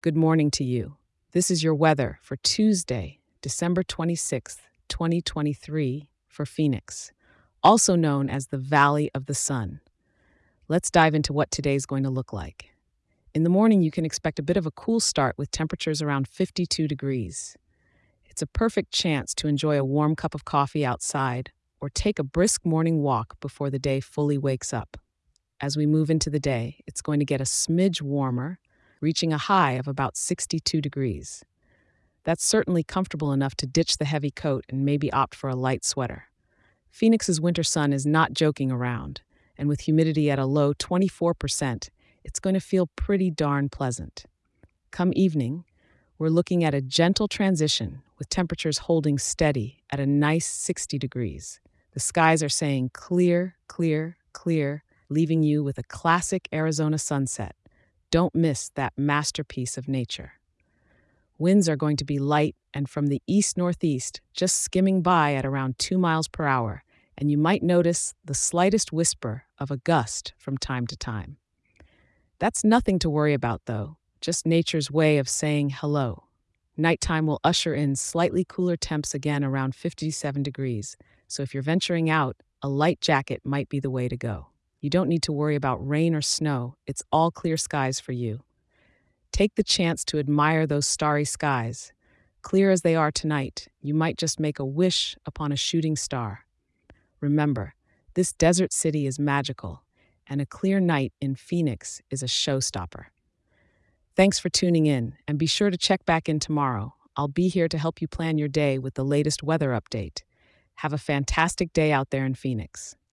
Good morning to you. This is your weather for Tuesday, December 26th, 2023, for Phoenix, also known as the Valley of the Sun. Let's dive into what today's going to look like. In the morning, you can expect a bit of a cool start with temperatures around 52 degrees. It's a perfect chance to enjoy a warm cup of coffee outside or take a brisk morning walk before the day fully wakes up. As we move into the day, it's going to get a smidge warmer, reaching a high of about 62 degrees. That's certainly comfortable enough to ditch the heavy coat and maybe opt for a light sweater. Phoenix's winter sun is not joking around, and with humidity at a low 24%, it's going to feel pretty darn pleasant. Come evening, we're looking at a gentle transition with temperatures holding steady at a nice 60 degrees. The skies are saying clear, clear, clear, leaving you with a classic Arizona sunset. Don't miss that masterpiece of nature. Winds are going to be light and from the east northeast, just skimming by at around 2 miles per hour, and you might notice the slightest whisper of a gust from time to time. That's nothing to worry about, though, just nature's way of saying hello. Nighttime will usher in slightly cooler temps again around 57 degrees, so if you're venturing out, a light jacket might be the way to go. You don't need to worry about rain or snow, it's all clear skies for you. Take the chance to admire those starry skies. Clear as they are tonight, you might just make a wish upon a shooting star. Remember, this desert city is magical, and a clear night in Phoenix is a showstopper. Thanks for tuning in, and be sure to check back in tomorrow. I'll be here to help you plan your day with the latest weather update. Have a fantastic day out there in Phoenix.